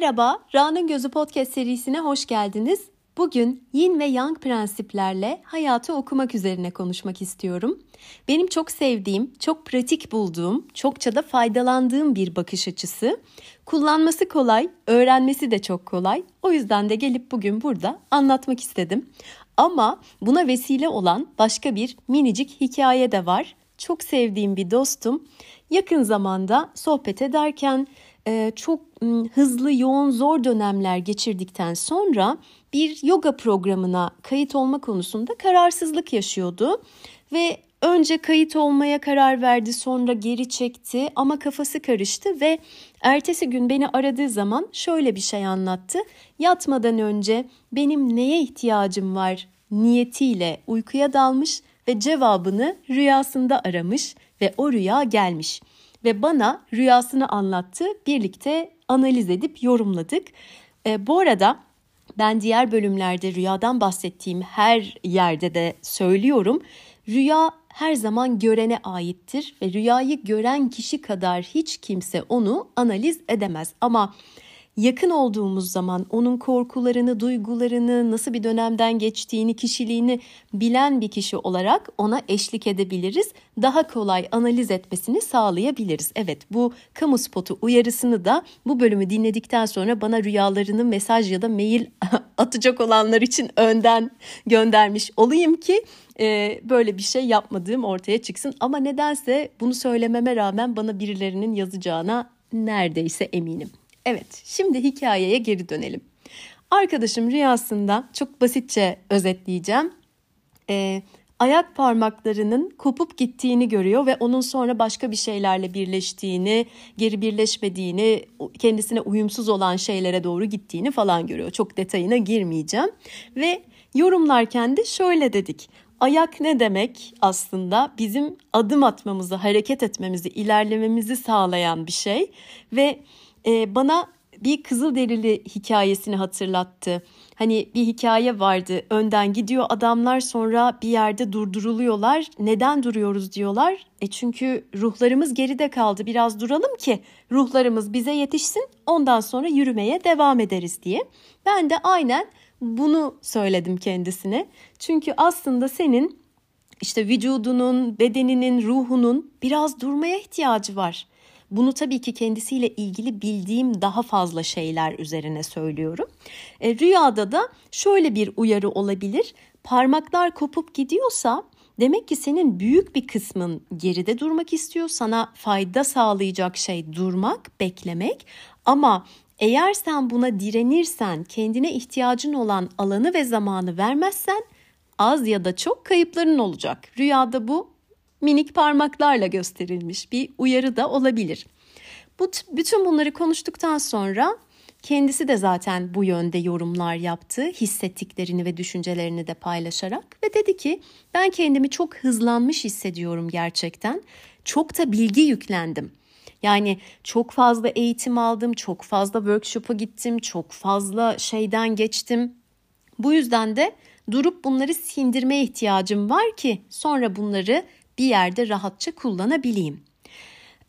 Merhaba, Ra'nın Gözü Podcast serisine hoş geldiniz. Bugün yin ve yang prensiplerle hayatı okumak üzerine konuşmak istiyorum. Benim çok sevdiğim, çok pratik bulduğum, çokça da faydalandığım bir bakış açısı. Kullanması kolay, öğrenmesi de çok kolay. O yüzden de gelip bugün burada anlatmak istedim. Ama buna vesile olan başka bir minicik hikaye de var. Çok sevdiğim bir dostum yakın zamanda sohbet ederken çok hızlı, yoğun, zor dönemler geçirdikten sonra bir yoga programına kayıt olma konusunda kararsızlık yaşıyordu ve önce kayıt olmaya karar verdi, sonra geri çekti ama kafası karıştı ve ertesi gün beni aradığı zaman şöyle bir şey anlattı. Yatmadan önce benim neye ihtiyacım var niyetiyle uykuya dalmış ve cevabını rüyasında aramış ve o rüya gelmiş ve bana rüyasını anlattı. Birlikte analiz edip yorumladık. E, bu arada ben diğer bölümlerde rüyadan bahsettiğim her yerde de söylüyorum. Rüya her zaman görene aittir ve rüyayı gören kişi kadar hiç kimse onu analiz edemez. Ama yakın olduğumuz zaman onun korkularını, duygularını, nasıl bir dönemden geçtiğini, kişiliğini bilen bir kişi olarak ona eşlik edebiliriz. Daha kolay analiz etmesini sağlayabiliriz. Evet bu kamu spotu uyarısını da bu bölümü dinledikten sonra bana rüyalarını mesaj ya da mail atacak olanlar için önden göndermiş olayım ki e, böyle bir şey yapmadığım ortaya çıksın. Ama nedense bunu söylememe rağmen bana birilerinin yazacağına neredeyse eminim. Evet, şimdi hikayeye geri dönelim. Arkadaşım rüyasında çok basitçe özetleyeceğim. Ee, ayak parmaklarının kopup gittiğini görüyor ve onun sonra başka bir şeylerle birleştiğini, geri birleşmediğini, kendisine uyumsuz olan şeylere doğru gittiğini falan görüyor. Çok detayına girmeyeceğim. Ve yorumlarken de şöyle dedik. Ayak ne demek aslında? Bizim adım atmamızı, hareket etmemizi, ilerlememizi sağlayan bir şey ve e, bana bir Kızılderili hikayesini hatırlattı. Hani bir hikaye vardı. Önden gidiyor adamlar sonra bir yerde durduruluyorlar. Neden duruyoruz diyorlar. E çünkü ruhlarımız geride kaldı. Biraz duralım ki ruhlarımız bize yetişsin. Ondan sonra yürümeye devam ederiz diye. Ben de aynen bunu söyledim kendisine. Çünkü aslında senin işte vücudunun, bedeninin, ruhunun biraz durmaya ihtiyacı var. Bunu tabii ki kendisiyle ilgili bildiğim daha fazla şeyler üzerine söylüyorum. E, rüyada da şöyle bir uyarı olabilir. Parmaklar kopup gidiyorsa demek ki senin büyük bir kısmın geride durmak istiyor. Sana fayda sağlayacak şey durmak, beklemek. Ama eğer sen buna direnirsen, kendine ihtiyacın olan alanı ve zamanı vermezsen az ya da çok kayıpların olacak. Rüyada bu minik parmaklarla gösterilmiş bir uyarı da olabilir. Bu, bütün bunları konuştuktan sonra kendisi de zaten bu yönde yorumlar yaptı, hissettiklerini ve düşüncelerini de paylaşarak ve dedi ki ben kendimi çok hızlanmış hissediyorum gerçekten. Çok da bilgi yüklendim. Yani çok fazla eğitim aldım, çok fazla workshop'a gittim, çok fazla şeyden geçtim. Bu yüzden de durup bunları sindirmeye ihtiyacım var ki sonra bunları bir yerde rahatça kullanabileyim.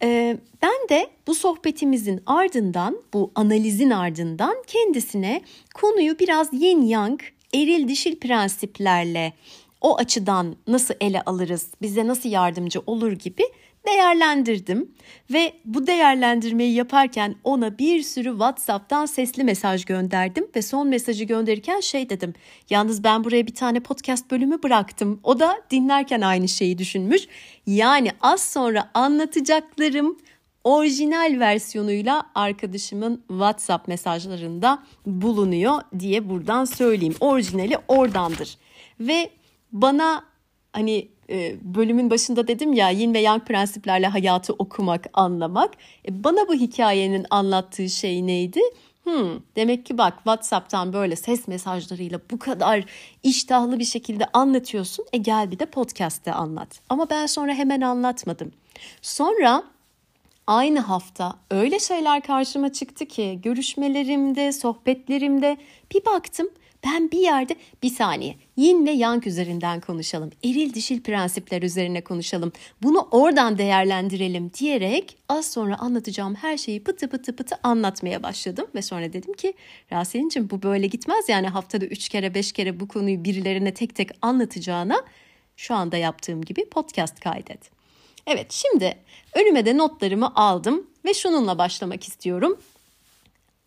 Ee, ben de bu sohbetimizin ardından, bu analizin ardından kendisine konuyu biraz yin yang, eril dişil prensiplerle o açıdan nasıl ele alırız, bize nasıl yardımcı olur gibi değerlendirdim ve bu değerlendirmeyi yaparken ona bir sürü WhatsApp'tan sesli mesaj gönderdim ve son mesajı gönderirken şey dedim. Yalnız ben buraya bir tane podcast bölümü bıraktım. O da dinlerken aynı şeyi düşünmüş. Yani az sonra anlatacaklarım orijinal versiyonuyla arkadaşımın WhatsApp mesajlarında bulunuyor diye buradan söyleyeyim. Orijinali oradandır. Ve bana hani bölümün başında dedim ya yin ve yang prensiplerle hayatı okumak, anlamak. E, bana bu hikayenin anlattığı şey neydi? Hmm, demek ki bak WhatsApp'tan böyle ses mesajlarıyla bu kadar iştahlı bir şekilde anlatıyorsun. E gel bir de podcast'te anlat. Ama ben sonra hemen anlatmadım. Sonra aynı hafta öyle şeyler karşıma çıktı ki görüşmelerimde, sohbetlerimde bir baktım Ben bir yerde bir saniye yin ve yang üzerinden konuşalım. Eril dişil prensipler üzerine konuşalım. Bunu oradan değerlendirelim diyerek az sonra anlatacağım her şeyi pıtı pıtı pıtı anlatmaya başladım. Ve sonra dedim ki Raselin'cim bu böyle gitmez yani haftada üç kere beş kere bu konuyu birilerine tek tek anlatacağına şu anda yaptığım gibi podcast kaydet. Evet şimdi önüme de notlarımı aldım ve şununla başlamak istiyorum.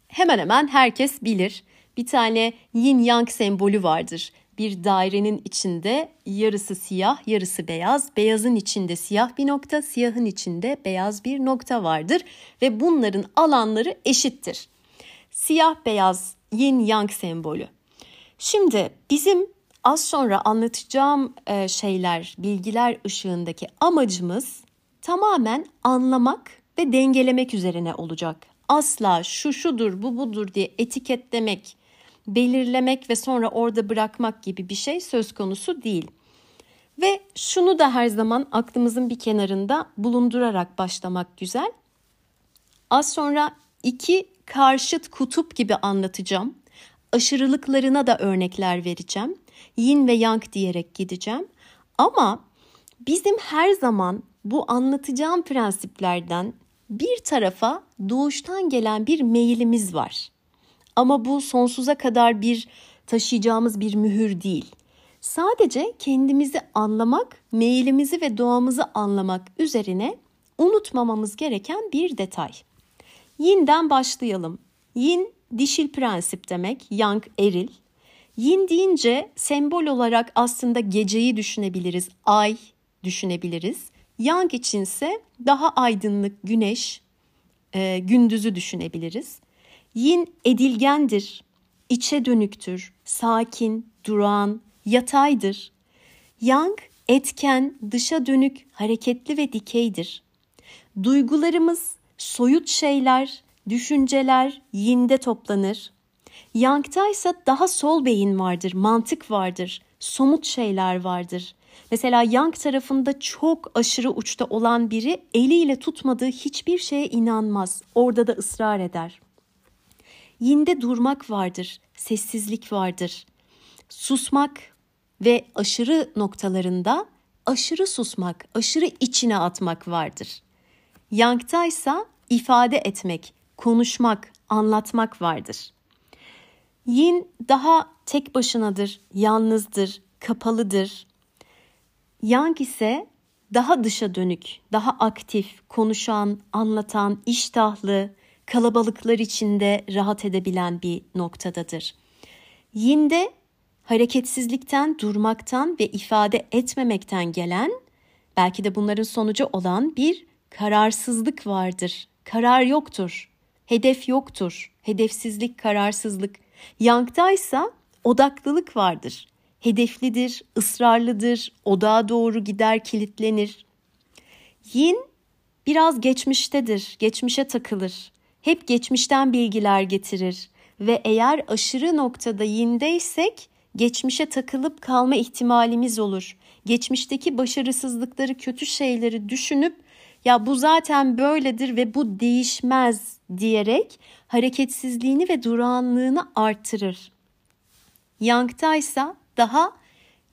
Hemen hemen herkes bilir. Bir tane yin yang sembolü vardır. Bir dairenin içinde yarısı siyah, yarısı beyaz. Beyazın içinde siyah bir nokta, siyahın içinde beyaz bir nokta vardır ve bunların alanları eşittir. Siyah beyaz yin yang sembolü. Şimdi bizim az sonra anlatacağım e, şeyler, bilgiler ışığındaki amacımız tamamen anlamak ve dengelemek üzerine olacak. Asla şu şudur, bu budur diye etiketlemek, belirlemek ve sonra orada bırakmak gibi bir şey söz konusu değil. Ve şunu da her zaman aklımızın bir kenarında bulundurarak başlamak güzel. Az sonra iki karşıt kutup gibi anlatacağım. Aşırılıklarına da örnekler vereceğim. Yin ve yang diyerek gideceğim. Ama bizim her zaman bu anlatacağım prensiplerden bir tarafa doğuştan gelen bir meyilimiz var. Ama bu sonsuza kadar bir taşıyacağımız bir mühür değil. Sadece kendimizi anlamak, meyilimizi ve doğamızı anlamak üzerine unutmamamız gereken bir detay. Yin'den başlayalım. Yin dişil prensip demek, yang eril. Yin deyince sembol olarak aslında geceyi düşünebiliriz, ay düşünebiliriz. Yang içinse daha aydınlık güneş, e, gündüzü düşünebiliriz. Yin edilgendir, içe dönüktür, sakin, durağan, yataydır. Yang etken, dışa dönük, hareketli ve dikeydir. Duygularımız, soyut şeyler, düşünceler yinde toplanır. Yang'da ise daha sol beyin vardır, mantık vardır, somut şeyler vardır. Mesela Yang tarafında çok aşırı uçta olan biri eliyle tutmadığı hiçbir şeye inanmaz. Orada da ısrar eder. Yinde durmak vardır, sessizlik vardır. Susmak ve aşırı noktalarında aşırı susmak, aşırı içine atmak vardır. Yang'da ise ifade etmek, konuşmak, anlatmak vardır. Yin daha tek başınadır, yalnızdır, kapalıdır. Yang ise daha dışa dönük, daha aktif, konuşan, anlatan, iştahlı, kalabalıklar içinde rahat edebilen bir noktadadır. Yin de hareketsizlikten, durmaktan ve ifade etmemekten gelen, belki de bunların sonucu olan bir kararsızlık vardır. Karar yoktur, hedef yoktur, hedefsizlik, kararsızlık. Yang'da ise odaklılık vardır. Hedeflidir, ısrarlıdır, odağa doğru gider, kilitlenir. Yin biraz geçmiştedir, geçmişe takılır. Hep geçmişten bilgiler getirir ve eğer aşırı noktada yindeysek geçmişe takılıp kalma ihtimalimiz olur. Geçmişteki başarısızlıkları, kötü şeyleri düşünüp ya bu zaten böyledir ve bu değişmez diyerek hareketsizliğini ve durağanlığını artırır. Yang'da ise daha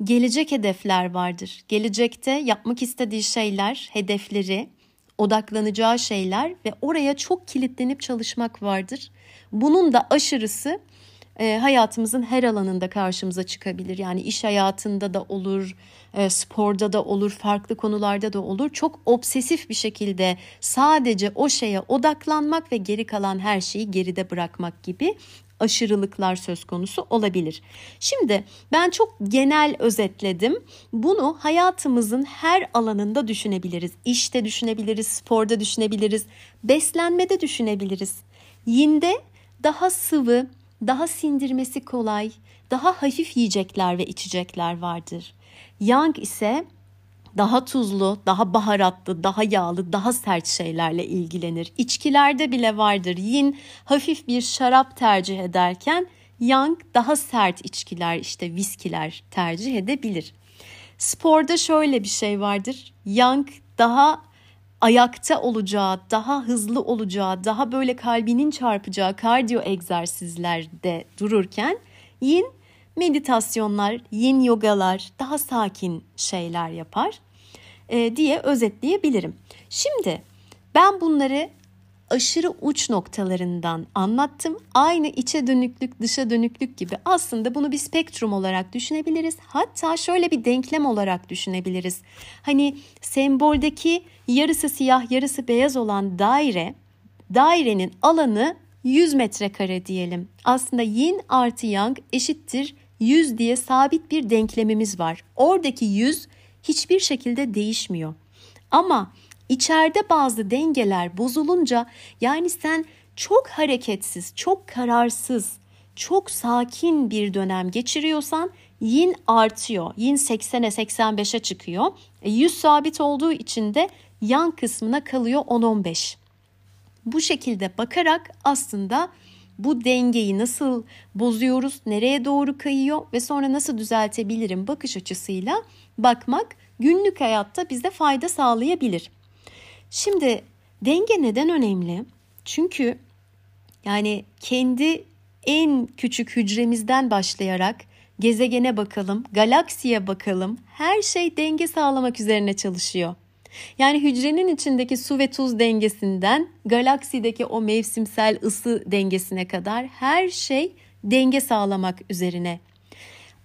gelecek hedefler vardır. Gelecekte yapmak istediği şeyler, hedefleri, odaklanacağı şeyler ve oraya çok kilitlenip çalışmak vardır. Bunun da aşırısı e, hayatımızın her alanında karşımıza çıkabilir. Yani iş hayatında da olur, e, sporda da olur, farklı konularda da olur. Çok obsesif bir şekilde sadece o şeye odaklanmak ve geri kalan her şeyi geride bırakmak gibi aşırılıklar söz konusu olabilir. Şimdi ben çok genel özetledim. Bunu hayatımızın her alanında düşünebiliriz. İşte düşünebiliriz, sporda düşünebiliriz, beslenmede düşünebiliriz. Yinde daha sıvı, daha sindirmesi kolay, daha hafif yiyecekler ve içecekler vardır. Yang ise daha tuzlu, daha baharatlı, daha yağlı, daha sert şeylerle ilgilenir. İçkilerde bile vardır. Yin hafif bir şarap tercih ederken Yang daha sert içkiler işte viskiler tercih edebilir. Sporda şöyle bir şey vardır. Yang daha ayakta olacağı, daha hızlı olacağı, daha böyle kalbinin çarpacağı kardiyo egzersizlerde dururken Yin meditasyonlar, yin yogalar, daha sakin şeyler yapar e, diye özetleyebilirim. Şimdi ben bunları aşırı uç noktalarından anlattım. Aynı içe dönüklük, dışa dönüklük gibi aslında bunu bir spektrum olarak düşünebiliriz. Hatta şöyle bir denklem olarak düşünebiliriz. Hani semboldeki yarısı siyah, yarısı beyaz olan daire, dairenin alanı 100 metrekare diyelim. Aslında yin artı yang eşittir 100 diye sabit bir denklemimiz var. Oradaki 100 hiçbir şekilde değişmiyor. Ama içeride bazı dengeler bozulunca yani sen çok hareketsiz, çok kararsız, çok sakin bir dönem geçiriyorsan yin artıyor. Yin 80'e 85'e çıkıyor. E 100 sabit olduğu için de yan kısmına kalıyor 10-15. Bu şekilde bakarak aslında bu dengeyi nasıl bozuyoruz, nereye doğru kayıyor ve sonra nasıl düzeltebilirim bakış açısıyla bakmak günlük hayatta bize fayda sağlayabilir. Şimdi denge neden önemli? Çünkü yani kendi en küçük hücremizden başlayarak gezegene bakalım, galaksiye bakalım. Her şey denge sağlamak üzerine çalışıyor. Yani hücrenin içindeki su ve tuz dengesinden galaksideki o mevsimsel ısı dengesine kadar her şey denge sağlamak üzerine.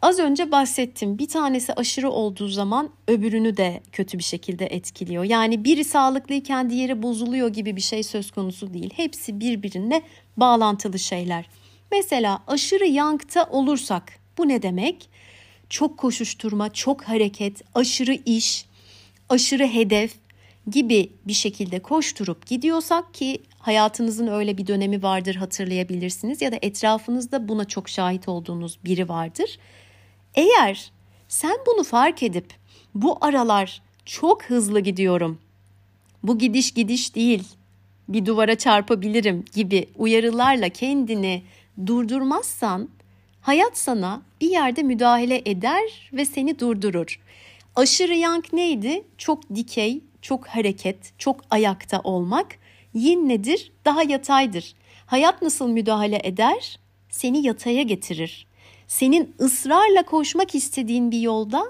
Az önce bahsettim. Bir tanesi aşırı olduğu zaman öbürünü de kötü bir şekilde etkiliyor. Yani biri sağlıklıyken diğeri bozuluyor gibi bir şey söz konusu değil. Hepsi birbirine bağlantılı şeyler. Mesela aşırı yankta olursak bu ne demek? Çok koşuşturma, çok hareket, aşırı iş, aşırı hedef gibi bir şekilde koşturup gidiyorsak ki hayatınızın öyle bir dönemi vardır hatırlayabilirsiniz ya da etrafınızda buna çok şahit olduğunuz biri vardır. Eğer sen bunu fark edip bu aralar çok hızlı gidiyorum. Bu gidiş gidiş değil. Bir duvara çarpabilirim gibi uyarılarla kendini durdurmazsan hayat sana bir yerde müdahale eder ve seni durdurur. Aşırı yank neydi? Çok dikey, çok hareket, çok ayakta olmak. Yin nedir? Daha yataydır. Hayat nasıl müdahale eder? Seni yataya getirir. Senin ısrarla koşmak istediğin bir yolda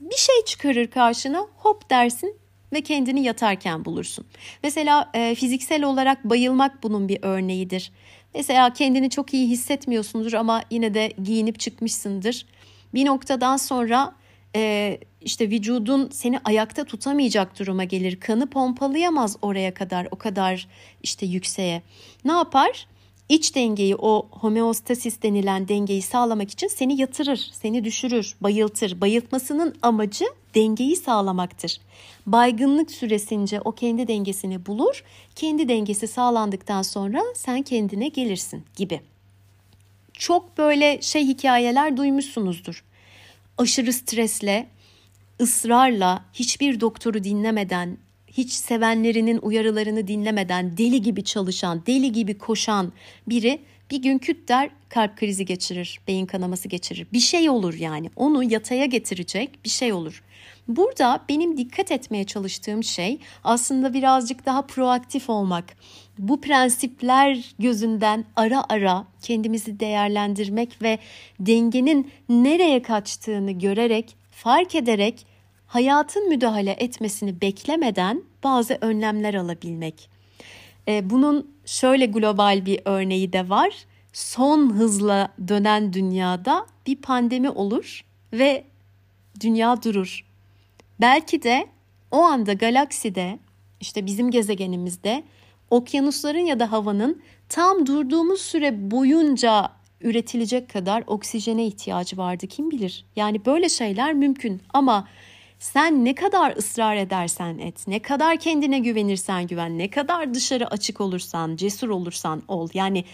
bir şey çıkarır karşına hop dersin ve kendini yatarken bulursun. Mesela e, fiziksel olarak bayılmak bunun bir örneğidir. Mesela kendini çok iyi hissetmiyorsundur ama yine de giyinip çıkmışsındır. Bir noktadan sonra e, işte vücudun seni ayakta tutamayacak duruma gelir. Kanı pompalayamaz oraya kadar o kadar işte yükseğe. Ne yapar? İç dengeyi o homeostasis denilen dengeyi sağlamak için seni yatırır, seni düşürür, bayıltır. Bayıltmasının amacı dengeyi sağlamaktır. Baygınlık süresince o kendi dengesini bulur. Kendi dengesi sağlandıktan sonra sen kendine gelirsin gibi. Çok böyle şey hikayeler duymuşsunuzdur aşırı stresle, ısrarla, hiçbir doktoru dinlemeden, hiç sevenlerinin uyarılarını dinlemeden deli gibi çalışan, deli gibi koşan biri bir gün küt der kalp krizi geçirir, beyin kanaması geçirir. Bir şey olur yani. Onu yataya getirecek bir şey olur. Burada benim dikkat etmeye çalıştığım şey aslında birazcık daha proaktif olmak. Bu prensipler gözünden ara ara kendimizi değerlendirmek ve dengenin nereye kaçtığını görerek, fark ederek hayatın müdahale etmesini beklemeden bazı önlemler alabilmek. Ee, bunun şöyle global bir örneği de var. Son hızla dönen dünyada bir pandemi olur ve dünya durur. Belki de o anda galakside işte bizim gezegenimizde okyanusların ya da havanın tam durduğumuz süre boyunca üretilecek kadar oksijene ihtiyacı vardı kim bilir. Yani böyle şeyler mümkün ama sen ne kadar ısrar edersen et, ne kadar kendine güvenirsen güven, ne kadar dışarı açık olursan, cesur olursan ol. Yani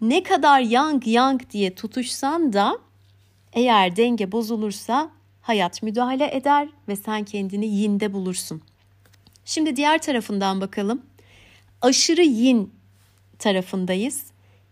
ne kadar yang yang diye tutuşsan da eğer denge bozulursa hayat müdahale eder ve sen kendini yinde bulursun. Şimdi diğer tarafından bakalım. Aşırı yin tarafındayız.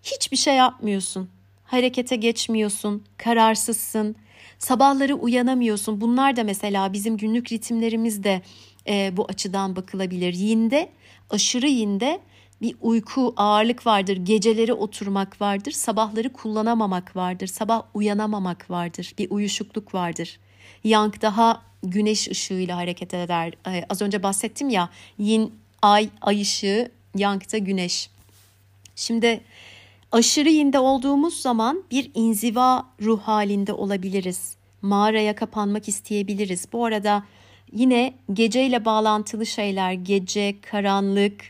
Hiçbir şey yapmıyorsun. Harekete geçmiyorsun, kararsızsın, sabahları uyanamıyorsun. Bunlar da mesela bizim günlük ritimlerimizde e, bu açıdan bakılabilir. Yinde, aşırı yinde bir uyku ağırlık vardır. Geceleri oturmak vardır. Sabahları kullanamamak vardır. Sabah uyanamamak vardır. Bir uyuşukluk vardır. Yang daha güneş ışığıyla hareket eder. Ee, az önce bahsettim ya yin ay, ay ışığı, yang da güneş. Şimdi aşırı yinde olduğumuz zaman bir inziva ruh halinde olabiliriz. Mağaraya kapanmak isteyebiliriz. Bu arada yine geceyle bağlantılı şeyler, gece, karanlık,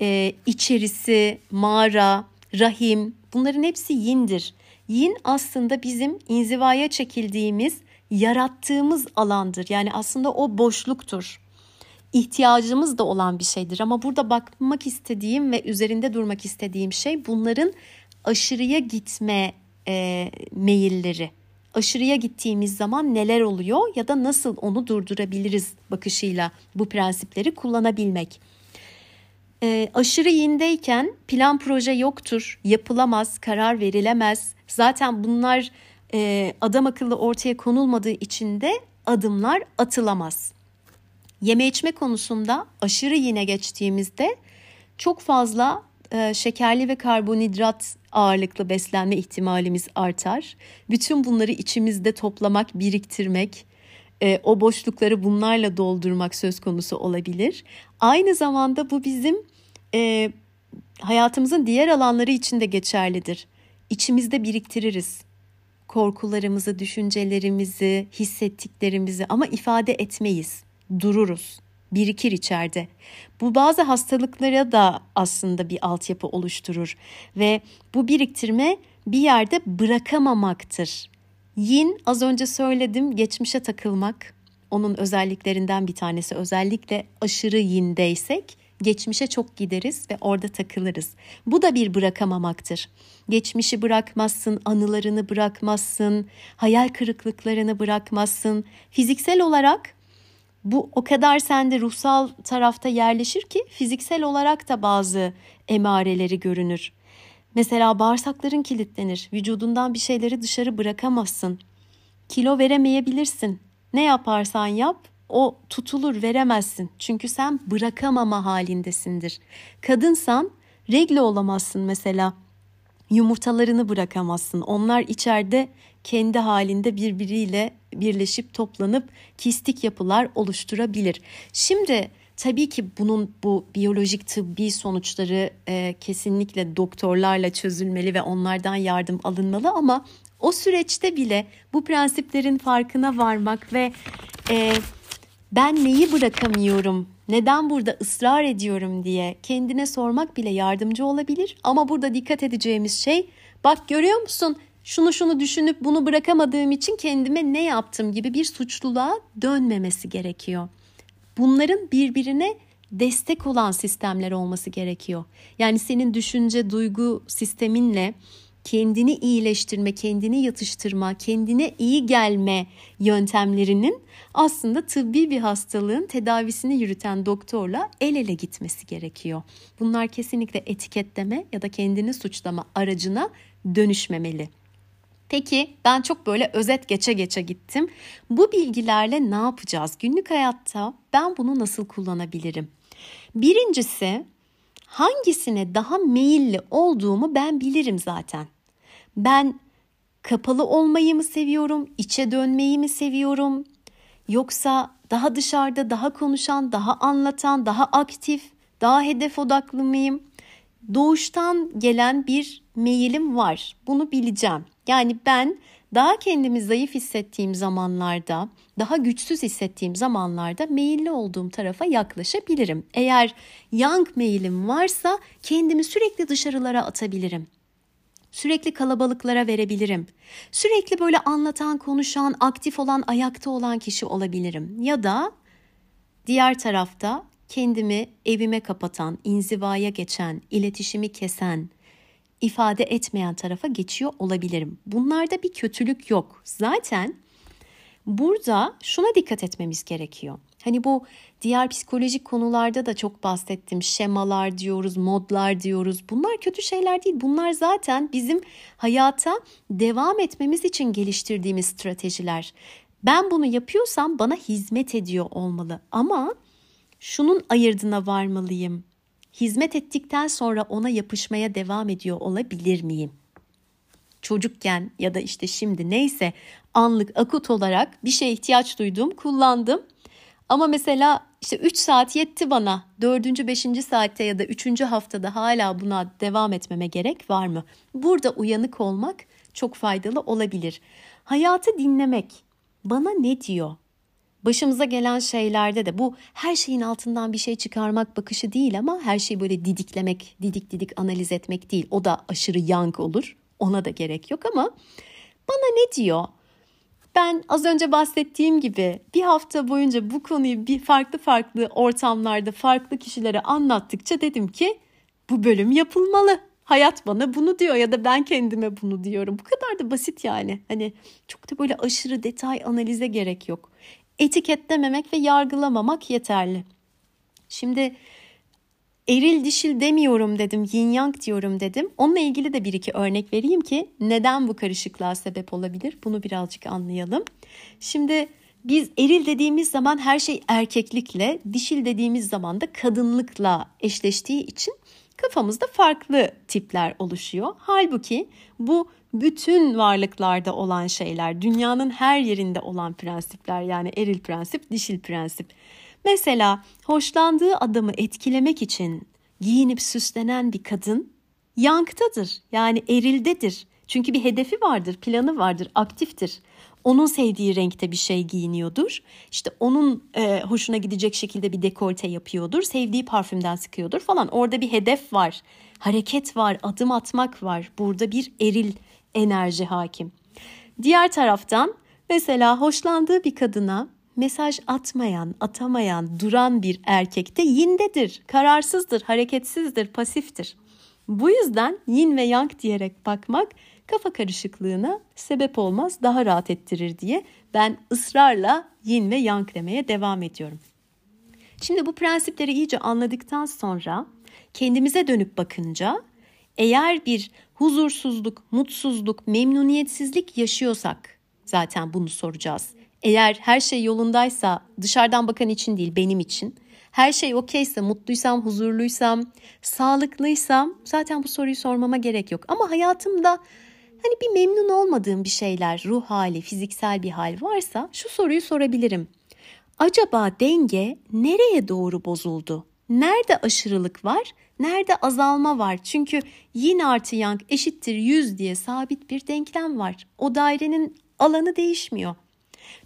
e, içerisi, mağara, rahim bunların hepsi yindir. Yin aslında bizim inzivaya çekildiğimiz, yarattığımız alandır. Yani aslında o boşluktur. İhtiyacımız da olan bir şeydir ama burada bakmak istediğim ve üzerinde durmak istediğim şey bunların aşırıya gitme e, meyilleri. Aşırıya gittiğimiz zaman neler oluyor ya da nasıl onu durdurabiliriz bakışıyla bu prensipleri kullanabilmek. E, aşırı yindeyken plan proje yoktur, yapılamaz, karar verilemez. Zaten bunlar e, adam akıllı ortaya konulmadığı için de adımlar atılamaz. Yeme içme konusunda aşırı yine geçtiğimizde çok fazla e, şekerli ve karbonhidrat ağırlıklı beslenme ihtimalimiz artar. Bütün bunları içimizde toplamak, biriktirmek, e, o boşlukları bunlarla doldurmak söz konusu olabilir. Aynı zamanda bu bizim e, hayatımızın diğer alanları için de geçerlidir. İçimizde biriktiririz korkularımızı, düşüncelerimizi, hissettiklerimizi ama ifade etmeyiz. Dururuz. Birikir içeride. Bu bazı hastalıklara da aslında bir altyapı oluşturur ve bu biriktirme bir yerde bırakamamaktır. Yin az önce söyledim geçmişe takılmak. Onun özelliklerinden bir tanesi özellikle aşırı yindeysek geçmişe çok gideriz ve orada takılırız. Bu da bir bırakamamaktır. Geçmişi bırakmazsın, anılarını bırakmazsın, hayal kırıklıklarını bırakmazsın. Fiziksel olarak bu o kadar sende ruhsal tarafta yerleşir ki fiziksel olarak da bazı emareleri görünür. Mesela bağırsakların kilitlenir. Vücudundan bir şeyleri dışarı bırakamazsın. Kilo veremeyebilirsin. Ne yaparsan yap o tutulur veremezsin. Çünkü sen bırakamama halindesindir. Kadınsan regle olamazsın mesela. Yumurtalarını bırakamazsın. Onlar içeride kendi halinde birbiriyle birleşip toplanıp kistik yapılar oluşturabilir. Şimdi tabii ki bunun bu biyolojik tıbbi sonuçları e, kesinlikle doktorlarla çözülmeli ve onlardan yardım alınmalı ama o süreçte bile bu prensiplerin farkına varmak ve e, ben neyi bırakamıyorum, neden burada ısrar ediyorum diye kendine sormak bile yardımcı olabilir. Ama burada dikkat edeceğimiz şey bak görüyor musun şunu şunu düşünüp bunu bırakamadığım için kendime ne yaptım gibi bir suçluluğa dönmemesi gerekiyor. Bunların birbirine destek olan sistemler olması gerekiyor. Yani senin düşünce, duygu sisteminle kendini iyileştirme, kendini yatıştırma, kendine iyi gelme yöntemlerinin aslında tıbbi bir hastalığın tedavisini yürüten doktorla el ele gitmesi gerekiyor. Bunlar kesinlikle etiketleme ya da kendini suçlama aracına dönüşmemeli. Peki ben çok böyle özet geçe geçe gittim. Bu bilgilerle ne yapacağız? Günlük hayatta ben bunu nasıl kullanabilirim? Birincisi hangisine daha meyilli olduğumu ben bilirim zaten. Ben kapalı olmayı mı seviyorum, içe dönmeyi mi seviyorum? Yoksa daha dışarıda, daha konuşan, daha anlatan, daha aktif, daha hedef odaklı mıyım? Doğuştan gelen bir meyilim var. Bunu bileceğim. Yani ben daha kendimi zayıf hissettiğim zamanlarda, daha güçsüz hissettiğim zamanlarda meyilli olduğum tarafa yaklaşabilirim. Eğer yang meyilim varsa kendimi sürekli dışarılara atabilirim. Sürekli kalabalıklara verebilirim. Sürekli böyle anlatan, konuşan, aktif olan, ayakta olan kişi olabilirim. Ya da diğer tarafta kendimi evime kapatan, inzivaya geçen, iletişimi kesen, ifade etmeyen tarafa geçiyor olabilirim. Bunlarda bir kötülük yok. Zaten burada şuna dikkat etmemiz gerekiyor. Hani bu diğer psikolojik konularda da çok bahsettim. Şemalar diyoruz, modlar diyoruz. Bunlar kötü şeyler değil. Bunlar zaten bizim hayata devam etmemiz için geliştirdiğimiz stratejiler. Ben bunu yapıyorsam bana hizmet ediyor olmalı. Ama şunun ayırdına varmalıyım. hizmet ettikten sonra ona yapışmaya devam ediyor olabilir miyim? Çocukken ya da işte şimdi neyse anlık akut olarak bir şeye ihtiyaç duydum, kullandım. Ama mesela işte 3 saat yetti bana. 4. 5. saatte ya da 3. haftada hala buna devam etmeme gerek var mı? Burada uyanık olmak çok faydalı olabilir. Hayatı dinlemek bana ne diyor? Başımıza gelen şeylerde de bu her şeyin altından bir şey çıkarmak bakışı değil ama her şeyi böyle didiklemek, didik didik analiz etmek değil. O da aşırı yank olur. Ona da gerek yok ama bana ne diyor? Ben az önce bahsettiğim gibi bir hafta boyunca bu konuyu bir farklı farklı ortamlarda farklı kişilere anlattıkça dedim ki bu bölüm yapılmalı. Hayat bana bunu diyor ya da ben kendime bunu diyorum. Bu kadar da basit yani. Hani çok da böyle aşırı detay analize gerek yok. Etiketlememek ve yargılamamak yeterli. Şimdi eril dişil demiyorum dedim, yin yang diyorum dedim. Onunla ilgili de bir iki örnek vereyim ki neden bu karışıklığa sebep olabilir bunu birazcık anlayalım. Şimdi biz eril dediğimiz zaman her şey erkeklikle, dişil dediğimiz zaman da kadınlıkla eşleştiği için kafamızda farklı tipler oluşuyor. Halbuki bu bütün varlıklarda olan şeyler, dünyanın her yerinde olan prensipler yani eril prensip, dişil prensip. Mesela hoşlandığı adamı etkilemek için giyinip süslenen bir kadın yanktadır. Yani erildedir. Çünkü bir hedefi vardır, planı vardır, aktiftir. Onun sevdiği renkte bir şey giyiniyordur. İşte onun e, hoşuna gidecek şekilde bir dekolte yapıyordur. Sevdiği parfümden sıkıyordur falan. Orada bir hedef var. Hareket var, adım atmak var. Burada bir eril enerji hakim. Diğer taraftan mesela hoşlandığı bir kadına mesaj atmayan, atamayan, duran bir erkekte yindedir, kararsızdır, hareketsizdir, pasiftir. Bu yüzden yin ve yang diyerek bakmak kafa karışıklığına sebep olmaz, daha rahat ettirir diye ben ısrarla yin ve yang demeye devam ediyorum. Şimdi bu prensipleri iyice anladıktan sonra kendimize dönüp bakınca eğer bir huzursuzluk, mutsuzluk, memnuniyetsizlik yaşıyorsak zaten bunu soracağız. Eğer her şey yolundaysa dışarıdan bakan için değil benim için her şey okeyse, mutluysam, huzurluysam, sağlıklıysam zaten bu soruyu sormama gerek yok. Ama hayatımda hani bir memnun olmadığım bir şeyler, ruh hali, fiziksel bir hal varsa şu soruyu sorabilirim. Acaba denge nereye doğru bozuldu? Nerede aşırılık var? Nerede azalma var? Çünkü yin artı yang eşittir 100 diye sabit bir denklem var. O dairenin alanı değişmiyor.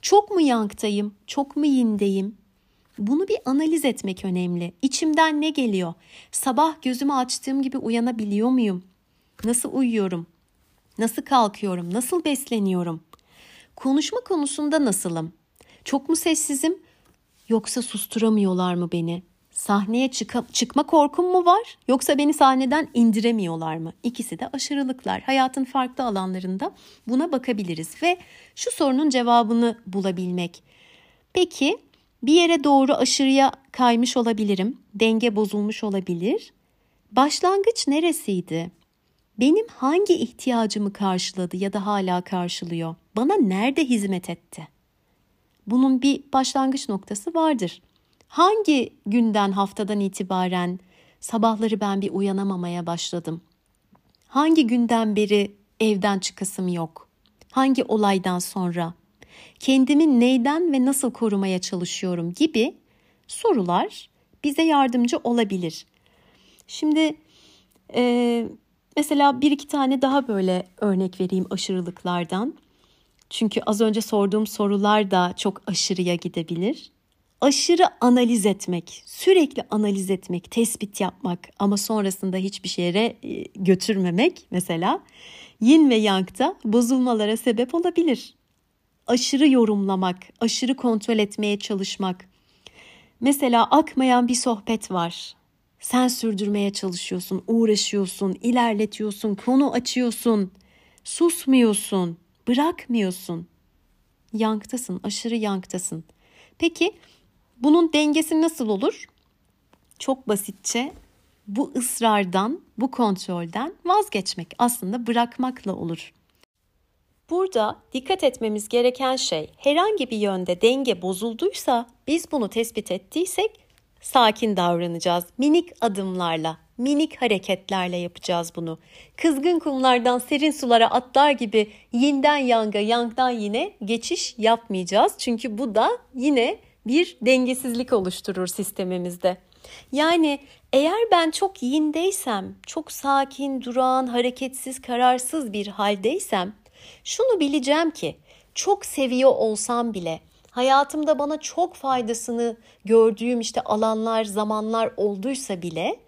Çok mu yangtayım? Çok mu yindeyim? Bunu bir analiz etmek önemli. İçimden ne geliyor? Sabah gözümü açtığım gibi uyanabiliyor muyum? Nasıl uyuyorum? Nasıl kalkıyorum? Nasıl besleniyorum? Konuşma konusunda nasılım? Çok mu sessizim? Yoksa susturamıyorlar mı beni? Sahneye çık çıkma korkum mu var? Yoksa beni sahneden indiremiyorlar mı? İkisi de aşırılıklar. Hayatın farklı alanlarında buna bakabiliriz ve şu sorunun cevabını bulabilmek. Peki bir yere doğru aşırıya kaymış olabilirim. Denge bozulmuş olabilir. Başlangıç neresiydi? Benim hangi ihtiyacımı karşıladı ya da hala karşılıyor? Bana nerede hizmet etti? Bunun bir başlangıç noktası vardır. Hangi günden haftadan itibaren sabahları ben bir uyanamamaya başladım? Hangi günden beri evden çıkasım yok? Hangi olaydan sonra? kendimi neyden ve nasıl korumaya çalışıyorum gibi sorular bize yardımcı olabilir. Şimdi e, mesela bir iki tane daha böyle örnek vereyim aşırılıklardan. Çünkü az önce sorduğum sorular da çok aşırıya gidebilir. Aşırı analiz etmek, sürekli analiz etmek, tespit yapmak ama sonrasında hiçbir şeye e, götürmemek mesela yin ve yangda bozulmalara sebep olabilir aşırı yorumlamak, aşırı kontrol etmeye çalışmak. Mesela akmayan bir sohbet var. Sen sürdürmeye çalışıyorsun, uğraşıyorsun, ilerletiyorsun, konu açıyorsun. Susmuyorsun, bırakmıyorsun. Yanktasın, aşırı yanktasın. Peki bunun dengesi nasıl olur? Çok basitçe bu ısrardan, bu kontrolden vazgeçmek aslında bırakmakla olur. Burada dikkat etmemiz gereken şey herhangi bir yönde denge bozulduysa biz bunu tespit ettiysek sakin davranacağız. Minik adımlarla, minik hareketlerle yapacağız bunu. Kızgın kumlardan serin sulara atlar gibi yinden yanga, yangdan yine geçiş yapmayacağız. Çünkü bu da yine bir dengesizlik oluşturur sistemimizde. Yani eğer ben çok yindeysem, çok sakin, durağan, hareketsiz, kararsız bir haldeysem şunu bileceğim ki çok seviyor olsam bile hayatımda bana çok faydasını gördüğüm işte alanlar, zamanlar olduysa bile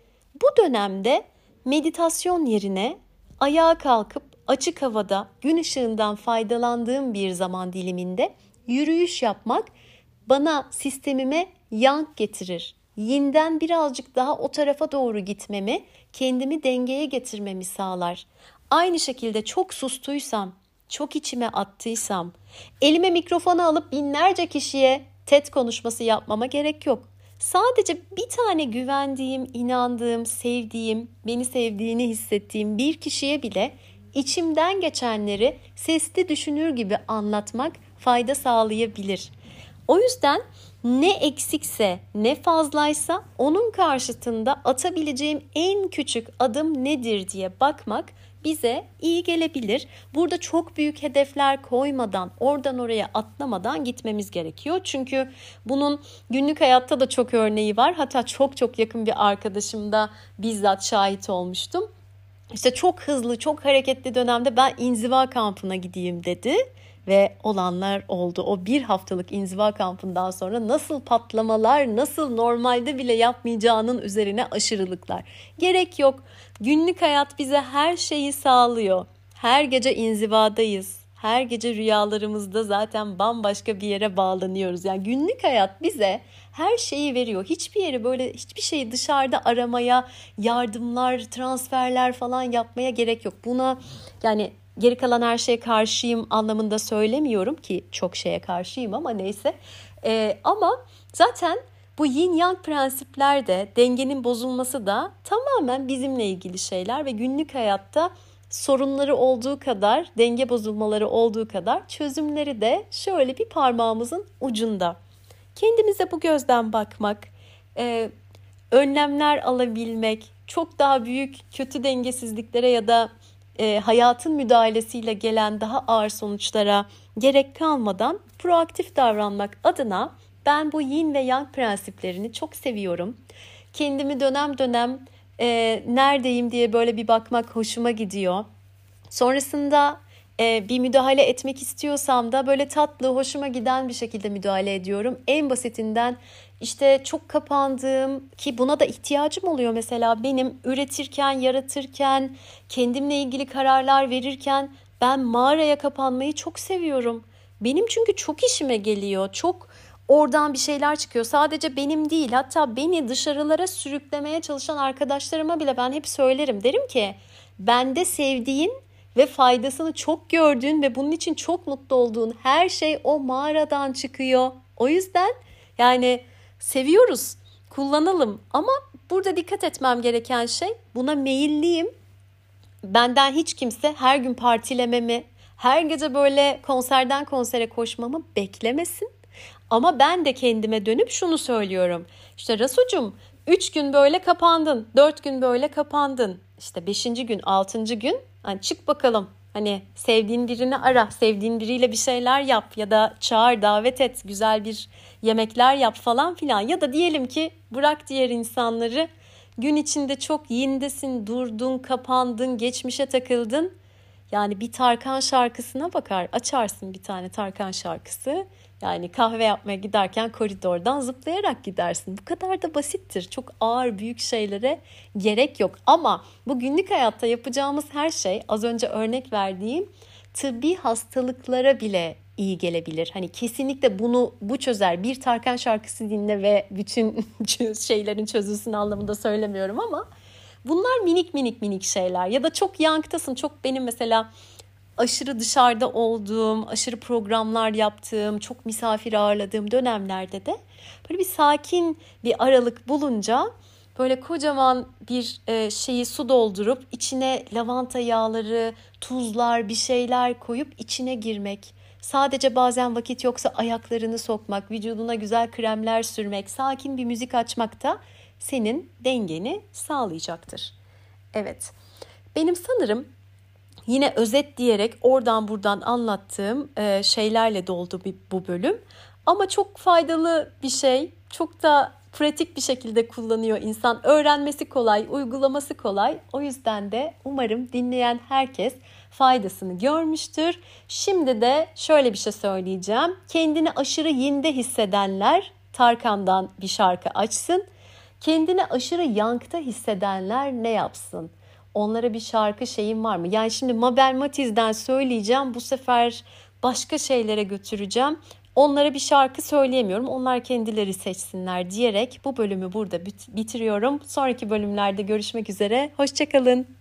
bu dönemde meditasyon yerine ayağa kalkıp açık havada gün ışığından faydalandığım bir zaman diliminde yürüyüş yapmak bana sistemime yank getirir. Yinden birazcık daha o tarafa doğru gitmemi, kendimi dengeye getirmemi sağlar. Aynı şekilde çok sustuysam, çok içime attıysam, elime mikrofonu alıp binlerce kişiye TED konuşması yapmama gerek yok. Sadece bir tane güvendiğim, inandığım, sevdiğim, beni sevdiğini hissettiğim bir kişiye bile içimden geçenleri sesli düşünür gibi anlatmak fayda sağlayabilir. O yüzden ne eksikse ne fazlaysa onun karşıtında atabileceğim en küçük adım nedir diye bakmak bize iyi gelebilir. Burada çok büyük hedefler koymadan, oradan oraya atlamadan gitmemiz gerekiyor. Çünkü bunun günlük hayatta da çok örneği var. Hatta çok çok yakın bir arkadaşımda bizzat şahit olmuştum. İşte çok hızlı, çok hareketli dönemde ben inziva kampına gideyim dedi ve olanlar oldu. O bir haftalık inziva kampından sonra nasıl patlamalar, nasıl normalde bile yapmayacağının üzerine aşırılıklar. Gerek yok. Günlük hayat bize her şeyi sağlıyor. Her gece inzivadayız. Her gece rüyalarımızda zaten bambaşka bir yere bağlanıyoruz. Yani günlük hayat bize her şeyi veriyor. Hiçbir yeri böyle hiçbir şeyi dışarıda aramaya, yardımlar, transferler falan yapmaya gerek yok. Buna yani geri kalan her şeye karşıyım anlamında söylemiyorum ki çok şeye karşıyım ama neyse. Ee, ama zaten bu yin yang prensipler de dengenin bozulması da tamamen bizimle ilgili şeyler ve günlük hayatta sorunları olduğu kadar, denge bozulmaları olduğu kadar çözümleri de şöyle bir parmağımızın ucunda. Kendimize bu gözden bakmak, e, önlemler alabilmek, çok daha büyük kötü dengesizliklere ya da e, hayatın müdahalesiyle gelen daha ağır sonuçlara gerek kalmadan proaktif davranmak adına ben bu yin ve yang prensiplerini çok seviyorum. Kendimi dönem dönem e, neredeyim diye böyle bir bakmak hoşuma gidiyor. Sonrasında e, bir müdahale etmek istiyorsam da böyle tatlı, hoşuma giden bir şekilde müdahale ediyorum. En basitinden işte çok kapandığım ki buna da ihtiyacım oluyor mesela benim üretirken, yaratırken, kendimle ilgili kararlar verirken ben mağaraya kapanmayı çok seviyorum. Benim çünkü çok işime geliyor. Çok oradan bir şeyler çıkıyor. Sadece benim değil hatta beni dışarılara sürüklemeye çalışan arkadaşlarıma bile ben hep söylerim. Derim ki bende sevdiğin ve faydasını çok gördüğün ve bunun için çok mutlu olduğun her şey o mağaradan çıkıyor. O yüzden yani seviyoruz, kullanalım ama burada dikkat etmem gereken şey buna meyilliyim. Benden hiç kimse her gün partilememi, her gece böyle konserden konsere koşmamı beklemesin. Ama ben de kendime dönüp şunu söylüyorum. İşte Rasucum 3 gün böyle kapandın, 4 gün böyle kapandın. İşte 5. gün, 6. gün hani çık bakalım. Hani sevdiğin birini ara, sevdiğin biriyle bir şeyler yap ya da çağır, davet et, güzel bir yemekler yap falan filan. Ya da diyelim ki bırak diğer insanları gün içinde çok yindesin, durdun, kapandın, geçmişe takıldın. Yani bir Tarkan şarkısına bakar, açarsın bir tane Tarkan şarkısı. Yani kahve yapmaya giderken koridordan zıplayarak gidersin. Bu kadar da basittir. Çok ağır büyük şeylere gerek yok. Ama bu günlük hayatta yapacağımız her şey az önce örnek verdiğim tıbbi hastalıklara bile iyi gelebilir. Hani kesinlikle bunu bu çözer. Bir Tarkan şarkısı dinle ve bütün şeylerin çözülsün anlamında söylemiyorum ama bunlar minik minik minik şeyler. Ya da çok yanktasın. Çok benim mesela aşırı dışarıda olduğum, aşırı programlar yaptığım, çok misafir ağırladığım dönemlerde de böyle bir sakin bir aralık bulunca böyle kocaman bir e, şeyi su doldurup içine lavanta yağları, tuzlar, bir şeyler koyup içine girmek Sadece bazen vakit yoksa ayaklarını sokmak, vücuduna güzel kremler sürmek, sakin bir müzik açmak da senin dengeni sağlayacaktır. Evet. Benim sanırım yine özet diyerek oradan buradan anlattığım e, şeylerle doldu bu bölüm. Ama çok faydalı bir şey. Çok da pratik bir şekilde kullanıyor insan. Öğrenmesi kolay, uygulaması kolay. O yüzden de umarım dinleyen herkes faydasını görmüştür. Şimdi de şöyle bir şey söyleyeceğim. Kendini aşırı yinde hissedenler Tarkan'dan bir şarkı açsın. Kendini aşırı yankta hissedenler ne yapsın? Onlara bir şarkı şeyim var mı? Yani şimdi Mabel Matiz'den söyleyeceğim. Bu sefer başka şeylere götüreceğim. Onlara bir şarkı söyleyemiyorum. Onlar kendileri seçsinler diyerek bu bölümü burada bitiriyorum. Sonraki bölümlerde görüşmek üzere. Hoşçakalın.